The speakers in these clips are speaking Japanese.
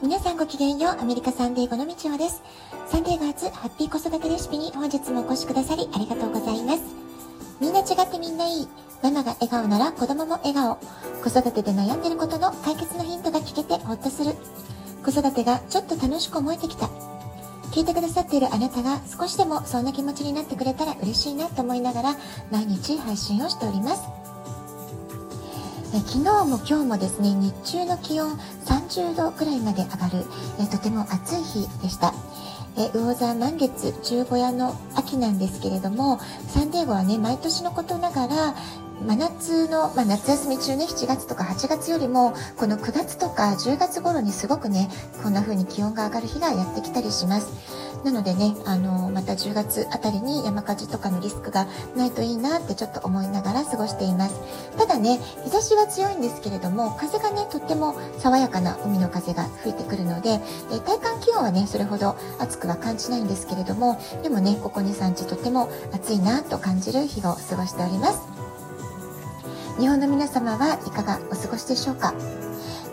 皆さんごきげんよう、アメリカサンデーゴのみちほです。サンデーガーズハッピー子育てレシピに本日もお越しくださりありがとうございます。みんな違ってみんないい。ママが笑顔なら子供も笑顔。子育てで悩んでることの解決のヒントが聞けてほっとする。子育てがちょっと楽しく思えてきた。聞いてくださっているあなたが少しでもそんな気持ちになってくれたら嬉しいなと思いながら毎日配信をしております。昨日も今日もですね日中の気温30度くらいまで上がるえとても暑い日でした。え魚座満月十五夜の秋なんですけれどもサンデーゴはね毎年のことながら真夏の、まあ、夏休み中ね7月とか8月よりもこの9月とか10月頃にすごくねこんな風に気温が上がる日がやってきたりします。なのでねあのまた10月あたりに山火事とかのリスクがないといいなってちょっと思いながら過ごしています。ただね日差しは強いんですけれども風がねとっても爽やかな海の風が吹いてくるので、え体感気温はねそれほど暑くは感じないんですけれどもでもねここ23日とっても暑いなと感じる日を過ごしております。日本の皆様はいかがお過ごしでしょうか？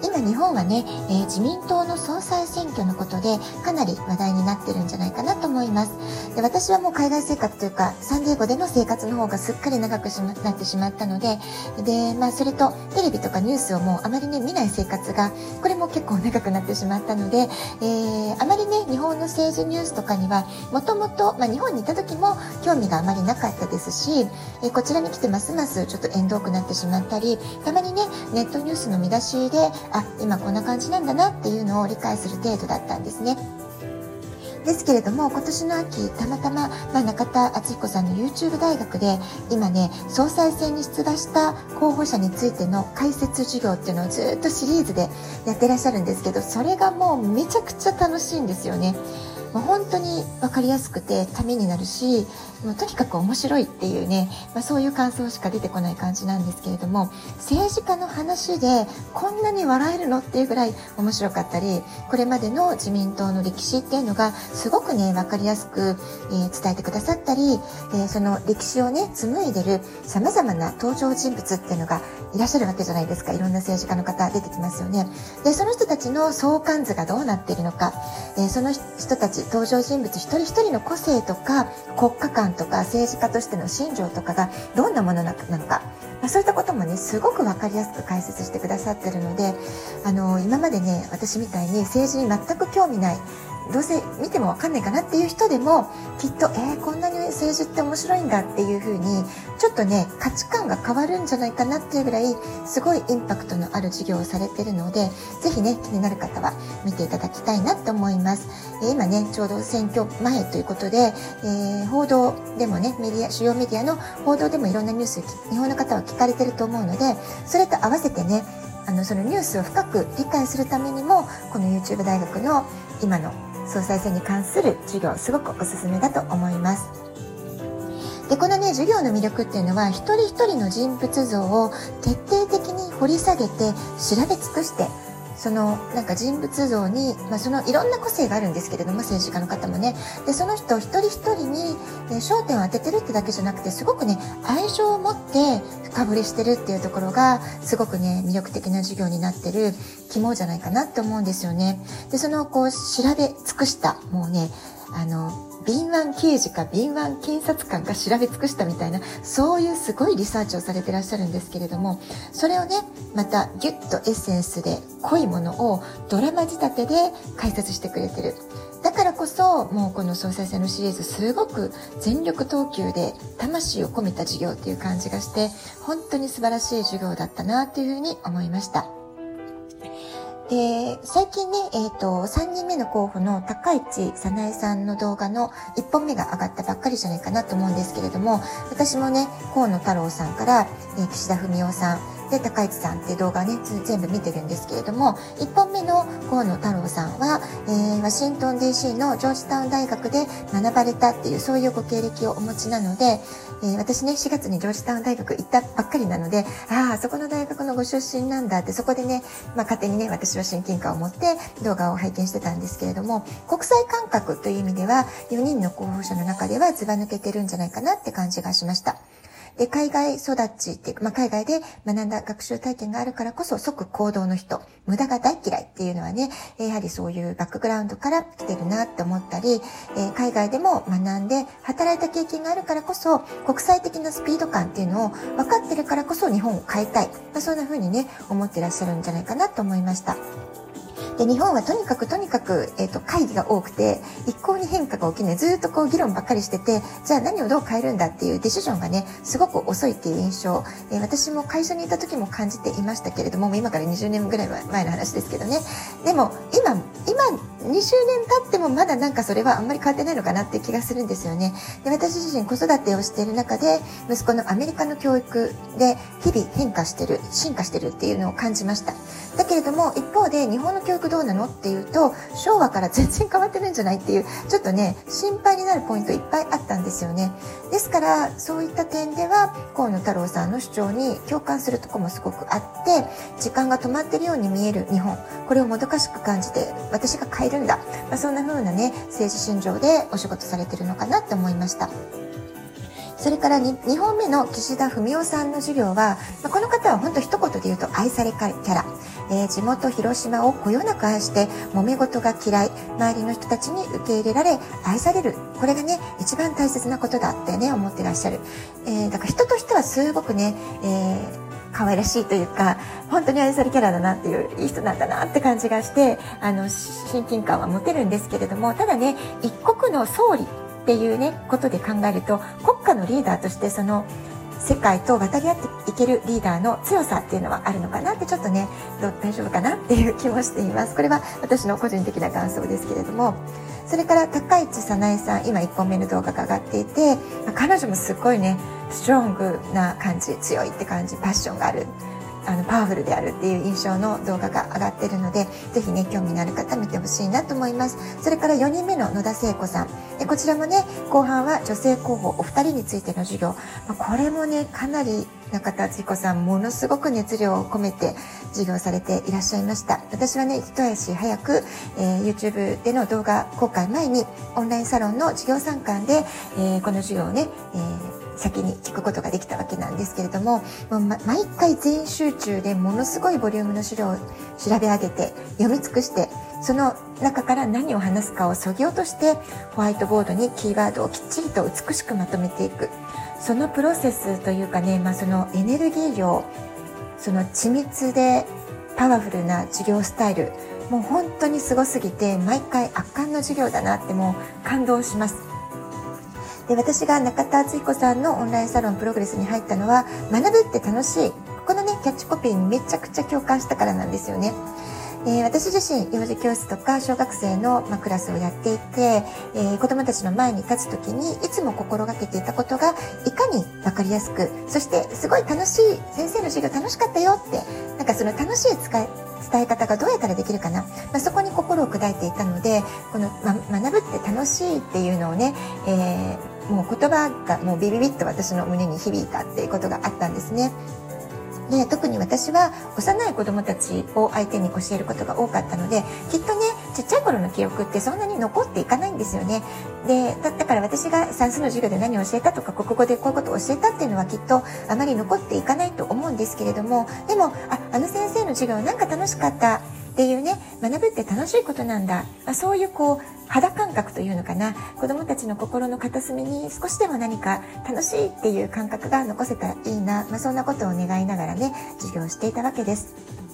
今日本はね、えー、自民党の総裁選挙のことでかなり話題になってるんじゃないかなと思います。で私はもう海外生活というかサンディエゴでの生活の方がすっかり長くなってしまったのでで、まあ、それとテレビとかニュースをもうあまりね見ない生活がこれも結構長くなってしまったので、えー、あまりね日本の政治ニュースとかにはもともと日本にいた時も興味があまりなかったですし、えー、こちらに来てますますちょっと縁遠くなってしまったりたまにねネットニュースの見出しであ今こんな感じなんだなっていうのを理解する程度だったんですね。ですけれども今年の秋たまたま、まあ、中田敦彦さんの YouTube 大学で今ね総裁選に出馬した候補者についての解説授業っていうのをずっとシリーズでやってらっしゃるんですけどそれがもうめちゃくちゃ楽しいんですよね。もう本当に分かりやすくてためになるしもうとにかく面白いっていうね、まあ、そういう感想しか出てこない感じなんですけれども政治家の話でこんなに笑えるのっていうぐらい面白かったりこれまでの自民党の歴史っていうのがすごくね分かりやすく、えー、伝えてくださったり、えー、その歴史をね紡いでるさまざまな登場人物っていうのがいらっしゃるわけじゃないですかいろんな政治家の方出てきますよね。でその人たちの相関図がどうなっているのか、えー、その人たち登場人物一人一人の個性とか国家観とか政治家としての信条とかがどんなものなのか、まあ、そういったこともねすごく分かりやすく解説してくださってるのであの今までね私みたいに政治に全く興味ないどうせ見ても分かんないかなっていう人でもきっとえー、こんなに政治って面白いんだっていう風にちょっとね価値観が変わるんじゃないかなっていうぐらいすごいインパクトのある授業をされてるので是非ね気になる方は見ていただきたいなと思います、えー、今ねちょうど選挙前ということで、えー、報道でもねメディア主要メディアの報道でもいろんなニュース日本の方は聞かれてると思うのでそれと合わせてねあのそのニュースを深く理解するためにもこの YouTube 大学の今の総裁選に関する授業すごくおすすめだと思います。でこのね授業の魅力っていうのは一人一人の人物像を徹底的に掘り下げて調べ尽くしてそのなんか人物像に、まあ、そのいろんな個性があるんですけれども政治家の方もねでその人一人一人に、え焦点を当ててるってだけじゃなくてすごくね愛情を持って深掘りしてるっていうところがすごくね魅力的な授業になってる肝じゃないかなと思うんですよね。でそのこう調べ尽くしたもうねあの敏腕刑事か敏腕検察官が調べ尽くしたみたいなそういうすごいリサーチをされてらっしゃるんですけれどもそれをねまたギュッとエッセンスで濃いものをドラマ仕立てで解説してくれてるだからこそもうこの総裁選のシリーズすごく全力投球で魂を込めた授業っていう感じがして本当に素晴らしい授業だったなっていうふうに思いました。で、最近ね、えっ、ー、と、3人目の候補の高市早苗さんの動画の1本目が上がったばっかりじゃないかなと思うんですけれども、私もね、河野太郎さんから、えー、岸田文雄さん、で高市さんっていう動画ね全部見てるんですけれども1本目の河野太郎さんは、えー、ワシントン DC のジョージタウン大学で学ばれたっていうそういうご経歴をお持ちなので、えー、私ね4月にジョージタウン大学行ったばっかりなのでああそこの大学のご出身なんだってそこでね、まあ、勝手にね私は親近感を持って動画を拝見してたんですけれども国際感覚という意味では4人の候補者の中ではずば抜けてるんじゃないかなって感じがしました。え海外育ちっていうか、まあ、海外で学んだ学習体験があるからこそ即行動の人、無駄が大嫌いっていうのはね、やはりそういうバックグラウンドから来てるなって思ったり、え海外でも学んで働いた経験があるからこそ国際的なスピード感っていうのを分かってるからこそ日本を変えたい。まあ、そんな風にね、思ってらっしゃるんじゃないかなと思いました。で、日本はとにかくとにかく、え、ー、と、会議が多くて、一向に変化が起きない。ずっとこう議論ばっかりしてて、じゃあ何をどう変えるんだっていうディシジョンがね、すごく遅いっていう印象、えー、私も会社にいた時も感じていましたけれども、も今から20年ぐらい前の話ですけどね。でも、今、今、20年経ってもまだなんかそれはあんまり変わってないのかなって気がするんですよね。で、私自身子育てをしている中で、息子のアメリカの教育で日々変化してる、進化してるっていうのを感じました。だけれども、一方で日本の教育どうなのっていうと、昭和から全然変わってるんじゃないっていう、ちょっとね、心配になるポイントいっぱいあったんですよね。ですから、そういった点では、河野太郎さんの主張に共感するとこもすごくあって、時間が止まってるように見える日本、これをもどかしく感じて、私が変えるんだ。まあ、そんな風なね、政治信条でお仕事されてるのかなって思いました。それから 2, 2本目の岸田文雄さんの授業は、まあ、この方は本当一言で言うと愛されキャラ。えー、地元広島をこよなく愛して揉め事が嫌い周りの人たちに受け入れられ愛されるこれがね一番大切なことだってね思ってらっしゃる、えー、だから人としてはすごくね、えー可愛らしいというか本当に愛されキャラだなっていういい人なんだなって感じがしてあの親近感は持てるんですけれどもただね一国の総理っていうねことで考えると国家のリーダーとしてその世界と渡り合っていけるリーダーの強さっていうのはあるのかなってちょっとね大丈夫かなっていう気もしています。これは私の個人的な感想ですけれども。それから高市早苗さん今1本目の動画が上がっていて彼女もすごいねストロングな感じ強いって感じパッションがある。あのパワフルであるっていう印象の動画が上がってるのでぜひね興味のある方見てほしいなと思います。それから4人目の野田聖子さん。でこちらもね後半は女性候補お二人についての授業、まあ、これもねかなり中田敦彦さんものすごく熱量を込めて授業されていらっしゃいました。私はね一足早く、えー、YouTube での動画公開前にオンラインサロンの授業参観で、えー、この授業をね、えー先に聞くことができたわけなんですけれども、もう毎回全集中でものすごいボリュームの資料を調べ上げて読み尽くしてその中から何を話すかをそぎ落としてホワイトボードにキーワードをきっちりと美しくまとめていく。そのプロセスというかね、まあ、そのエネルギー量その緻密でパワフルな授業スタイルもう本当にすごすぎて毎回圧巻の授業だなってもう感動します。で私が中田敦彦さんのオンラインサロンプログレスに入ったのは学ぶって楽しいこのねキャッチコピーにめちゃくちゃ共感したからなんですよね。えー、私自身幼児教室とか小学生の、ま、クラスをやっていて、えー、子供たちの前に立つ時にいつも心がけていたことがいかに分かりやすくそしてすごい楽しい先生の授業楽しかったよってなんかその楽しい使い伝え方がどうやったらできるかな、ま、そこに心を砕いていたのでこの、ま、学ぶって楽しいっていうのをね、えーもう言葉がもうビビビッと私の胸に響いたっていうことがあったんですね。で特に私は幼い子供たちを相手に教えることが多かったのできっとねちっちゃい頃の記憶ってそんなに残っていかないんですよねでだから私が算数の授業で何を教えたとか国語でこういうことを教えたっていうのはきっとあまり残っていかないと思うんですけれどもでもああの先生の授業なんか楽しかったっていうね学ぶって楽しいことなんだ、まあ、そういうこう肌感覚というのかな。子どもたちの心の片隅に少しでも何か楽しいっていう感覚が残せたらいいな、まあ、そんなことを願いながらね授業していたわけです。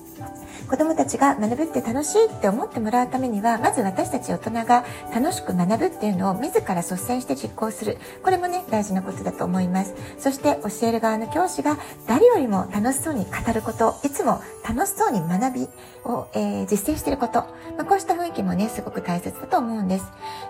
子供たちが学ぶって楽しいって思ってもらうためにはまず私たち大人が楽しく学ぶっていうのを自ら率先して実行する。これもね大事なことだと思います。そして教える側の教師が誰よりも楽しそうに語ること。いつも楽しそうに学びを、えー、実践していること、まあ、こうした雰囲気もねすごく大切だと思うんです。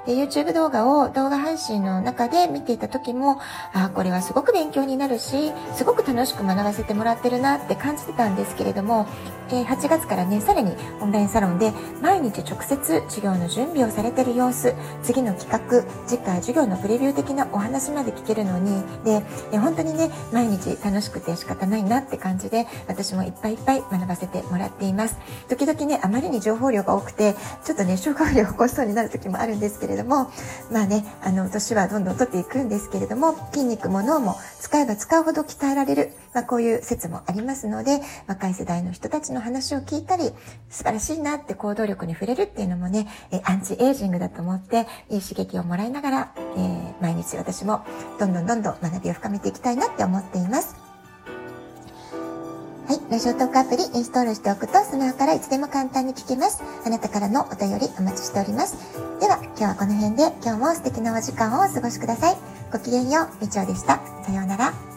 で YouTube 動画を動画配信の中で見ていた時もあこれはすごく勉強になるしすごく楽しく学ばせてもらってるなって感じてたんですけれども、えー、8月からね、さらにオンラインサロンで毎日直接授業の準備をされてる様子、次の企画、次回授業のプレビュー的なお話まで聞けるのに、で、本当にね、毎日楽しくて仕方ないなって感じで、私もいっぱいいっぱい学ばせてもらっています。時々ね、あまりに情報量が多くて、ちょっとね、消化不良を起こしそうになる時もあるんですけれども、まあね、あの、年はどんどん取っていくんですけれども、筋肉も脳も使えば使うほど鍛えられる、まあこういう説もありますので、若い世代の人たちの話を聞いたり、素晴らしいなって行動力に触れるっていうのもね、えアンチエイジングだと思って、いい刺激をもらいながら、えー、毎日私もどんどんどんどん学びを深めていきたいなって思っています。はい。ラジオトークアプリインストールしておくとスマホからいつでも簡単に聞けます。あなたからのお便りお待ちしております。では、今日はこの辺で今日も素敵なお時間をお過ごしください。ごきげんよう、みちおでした。さようなら。